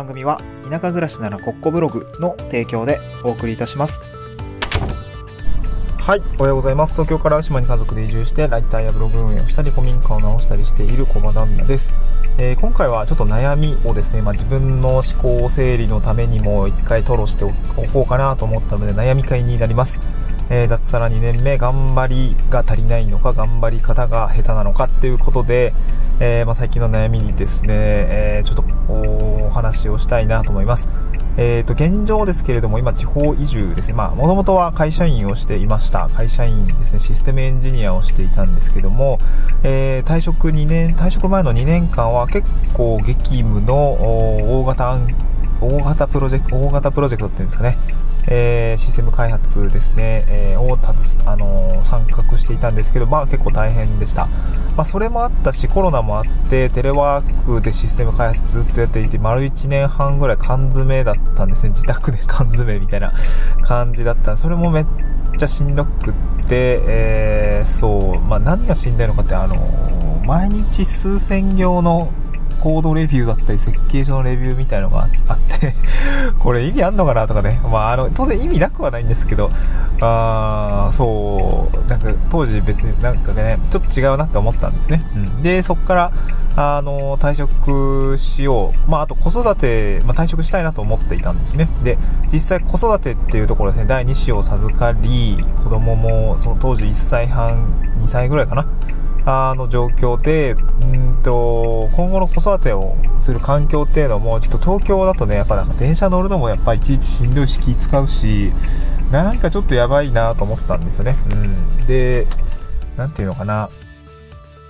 番組は田舎暮らしならコッコブログの提供でお送りいたします。はいおはようございます。東京から島に家族で移住してライターやブログ運営をしたり古民家を直したりしている駒旦那です、えー、今回はちょっと悩みをですね、まあ、自分の思考整理のためにも一回吐露しておこうかなと思ったので悩み会になります。えー、脱サラ2年目、頑張りが足りないのか、頑張り方が下手なのかっていうことで、えー、まあ、最近の悩みにですね、えー、ちょっとお話をしたいなと思います。えっ、と、現状ですけれども、今、地方移住ですね。もともとは会社員をしていました。会社員ですね、システムエンジニアをしていたんですけども、え退職2年、退職前の2年間は結構激務の大型大型プロジェクト、大型プロジェクトっていうんですかね。えー、システム開発ですね、えー、をたあのー、参画していたんですけど、まあ結構大変でした。まあそれもあったし、コロナもあって、テレワークでシステム開発ずっとやっていて、丸1年半ぐらい缶詰だったんですね。自宅で 缶詰みたいな感じだったそれもめっちゃしんどくって、え、そう、まあ何がしんどいのかって、あの毎日数千行のコードレビューだったり設計書のレビューみたいのがあって これ意味あんのかなとかね。まあ、あの、当然意味なくはないんですけど、あー、そう、なんか当時別になんかね、ちょっと違うなって思ったんですね。うん。で、そっから、あの、退職しよう。まあ、あと子育て、まあ、退職したいなと思っていたんですね。で、実際子育てっていうところですね、第2子を授かり、子供もその当時1歳半、2歳ぐらいかな。あの状況で、うんと、今後の子育てをする環境っていうのも、ちょっと東京だとね、やっぱなんか電車乗るのもやっぱいちいちしんどいし気使うし、なんかちょっとやばいなと思ったんですよね。うん。で、なんていうのかな。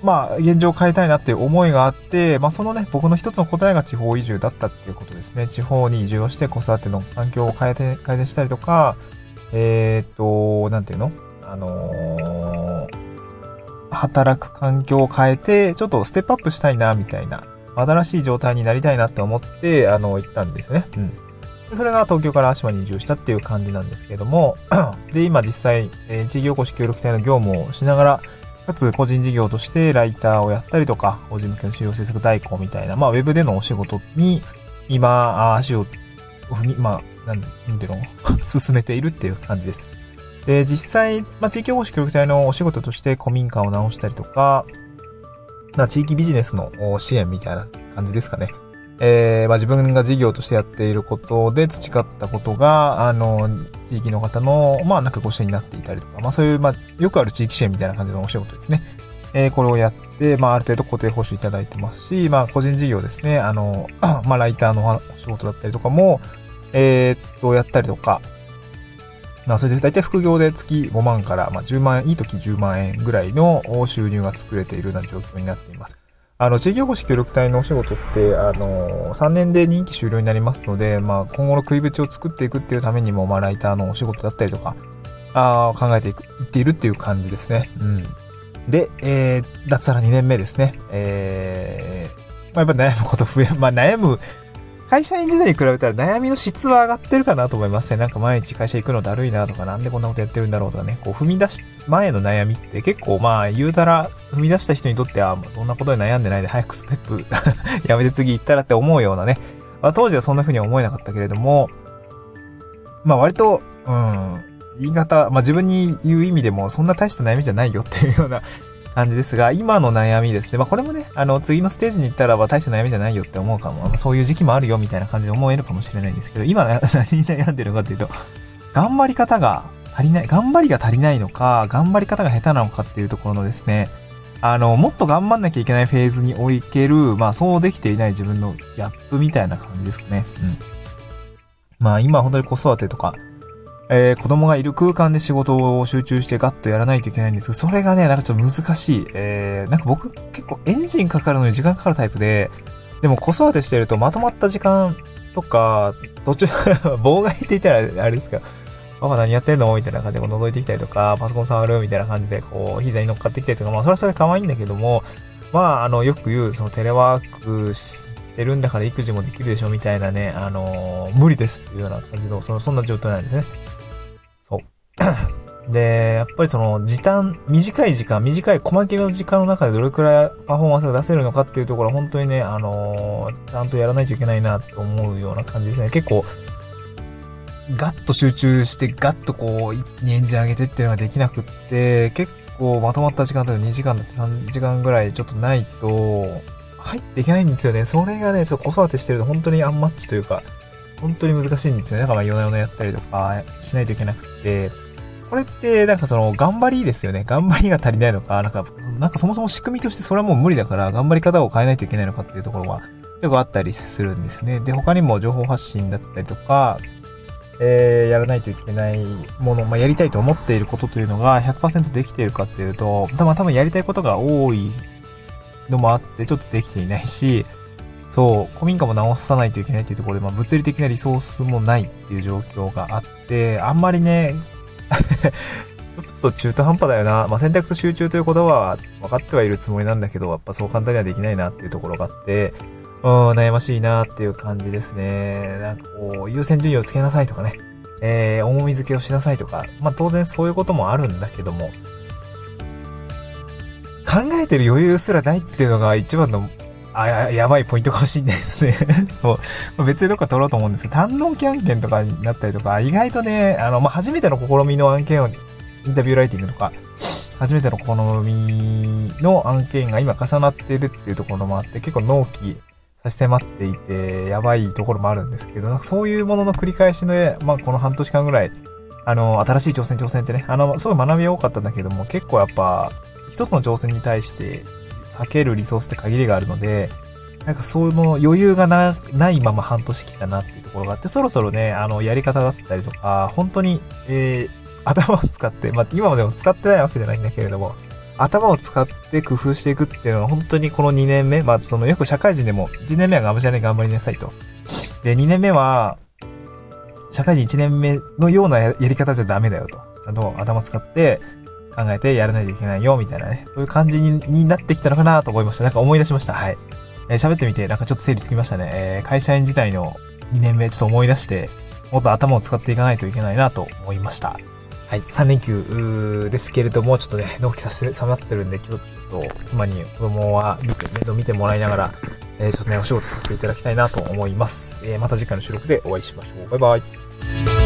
まあ、現状を変えたいなっていう思いがあって、まあ、そのね、僕の一つの答えが地方移住だったっていうことですね。地方に移住をして子育ての環境を変えて、改善したりとか、えー、っと、なんていうの？あのー働く環境を変えて、ちょっとステップアップしたいな、みたいな、新しい状態になりたいなって思って、あの、行ったんですよね。うん。でそれが東京から島に移住したっていう感じなんですけれども、で、今実際、えー、地域おこし協力隊の業務をしながら、かつ個人事業としてライターをやったりとか、法人向けの資料制作代行みたいな、まあ、ウェブでのお仕事に、今、足を踏み、まあ、なん、なんていうの？進めているっていう感じです。で、実際、まあ、地域おこし協力隊のお仕事として古民家を直したりとか、まあ、地域ビジネスの支援みたいな感じですかね。えー、まあ、自分が事業としてやっていることで培ったことが、あの、地域の方の、まあ、なんかご支援になっていたりとか、まあ、そういう、まあ、よくある地域支援みたいな感じのお仕事ですね。えー、これをやって、まあ、ある程度固定報酬いただいてますし、まあ、個人事業ですね。あの、まあ、ライターのお仕事だったりとかも、えー、っと、やったりとか、まあ、それで大体副業で月5万から、まあ、10万円、いい時10万円ぐらいの収入が作れているような状況になっています。あの、地域おこし協力隊のお仕事って、あの、3年で任期終了になりますので、まあ、今後の食い縁を作っていくっていうためにも、まあ、ライターのお仕事だったりとか、あ考えていく、いっているっていう感じですね。うん。で、えー、脱サラ2年目ですね。えー、まあ、やっぱ悩むこと増え、まあ、悩む、会社員時代に比べたら悩みの質は上がってるかなと思いますね。なんか毎日会社行くのだるいなとか、なんでこんなことやってるんだろうとかね、こう踏み出し、前の悩みって結構まあ言うたら、踏み出した人にとっては、そんなことで悩んでないで早くステップ やめて次行ったらって思うようなね。まあ、当時はそんな風には思えなかったけれども、まあ割と、うん、言い方、まあ自分に言う意味でもそんな大した悩みじゃないよっていうような感じですが、今の悩みですね。まあこれもね、あの、次のステージに行ったらば大した悩みじゃないよって思うかも、そういう時期もあるよみたいな感じで思えるかもしれないんですけど、今何に悩んでるのかというと、頑張り方が足りない、頑張りが足りないのか、頑張り方が下手なのかっていうところのですね、あの、もっと頑張んなきゃいけないフェーズに置いける、まあそうできていない自分のギャップみたいな感じですかね。うん。まあ今本当に子育てとか、えー、子供がいる空間で仕事を集中してガッとやらないといけないんですけど、それがね、なんかちょっと難しい。えー、なんか僕結構エンジンかかるのに時間かかるタイプで、でも子育てしてるとまとまった時間とか、途中 妨害って言ったらあれですか、パパ何やってんの？みたいな感じでこう覗いてきたりとか、パソコン触る？みたいな感じで、こう、膝に乗っかってきたりとか、まあ、それはそれ可愛いんだけども、まあ、あの、よく言う、そのテレワークしてるんだから育児もできるでしょみたいなね、あのー、無理ですっていうような感じの、その、そんな状態なんですね。で、やっぱりその時短、短い時間、短い細切れの時間の中でどれくらいパフォーマンスが出せるのかっていうところは本当にね、あのー、ちゃんとやらないといけないなと思うような感じですね。結構、ガッと集中してガッとこう一気にエンジン上げてっていうのができなくって、結構まとまった時間という2時間だって3時間ぐらいちょっとないと、入っていけないんですよね。それがね、そう子育てしてると本当にアンマッチというか、本当に難しいんですよね。だから夜な夜なやったりとかしないといけなくて、これって、なんかその、頑張りですよね。頑張りが足りないのか、なんか、なんかそもそも仕組みとしてそれはもう無理だから、頑張り方を変えないといけないのかっていうところが、よくあったりするんですね。で、他にも情報発信だったりとか、えー、やらないといけないもの、まあ、やりたいと思っていることというのが100%できているかっていうと、多分多分やりたいことが多いのもあって、ちょっとできていないし、そう、古民家も直さないといけないっていうところで、まあ、物理的なリソースもないっていう状況があって、あんまりね、ちょっと中途半端だよな。まあ、選択と集中という言葉は分かってはいるつもりなんだけど、やっぱそう簡単にはできないなっていうところがあって、うん、悩ましいなっていう感じですね。なんかこう、優先順位をつけなさいとかね。えー、重み付けをしなさいとか。まあ、当然そういうこともあるんだけども、考えてる余裕すらないっていうのが一番のあや、やばいポイントかもしんないですね そう。別にどっか取ろうと思うんですけど、単納期案件とかになったりとか、意外とね、あの、まあ、初めての試みの案件を、インタビューライティングとか、初めての試みの案件が今重なってるっていうところもあって、結構納期差し迫っていて、やばいところもあるんですけど、そういうものの繰り返しで、まあ、この半年間ぐらい、あの、新しい挑戦挑戦ってね、あの、すごい学び多かったんだけども、結構やっぱ、一つの挑戦に対して、避けるリソースって限りがあるので、なんかその余裕がなないまま半年来たなっていうところがあって、そろそろね、あの、やり方だったりとか、本当に、えー、頭を使って、まあ、今までも使ってないわけじゃないんだけれども、頭を使って工夫していくっていうのは本当にこの2年目、まあ、そのよく社会人でも、1年目はがむしゃらに頑張りなさいと。で、2年目は、社会人1年目のようなやり方じゃダメだよと。ちゃんと頭使って、考えてやらないといけないよ、みたいなね。そういう感じになってきたのかなと思いました。なんか思い出しました。はい。えー、喋ってみて、なんかちょっと整理つきましたね。えー、会社員時代の2年目、ちょっと思い出して、もっと頭を使っていかないといけないなと思いました。はい。3連休ですけれども、ちょっとね、納期させて、さまってるんで、今日ちょっと妻に子供は見て、面倒見てもらいながら、えー、ちょっとね、お仕事させていただきたいなと思います。えー、また次回の収録でお会いしましょう。バイバイ。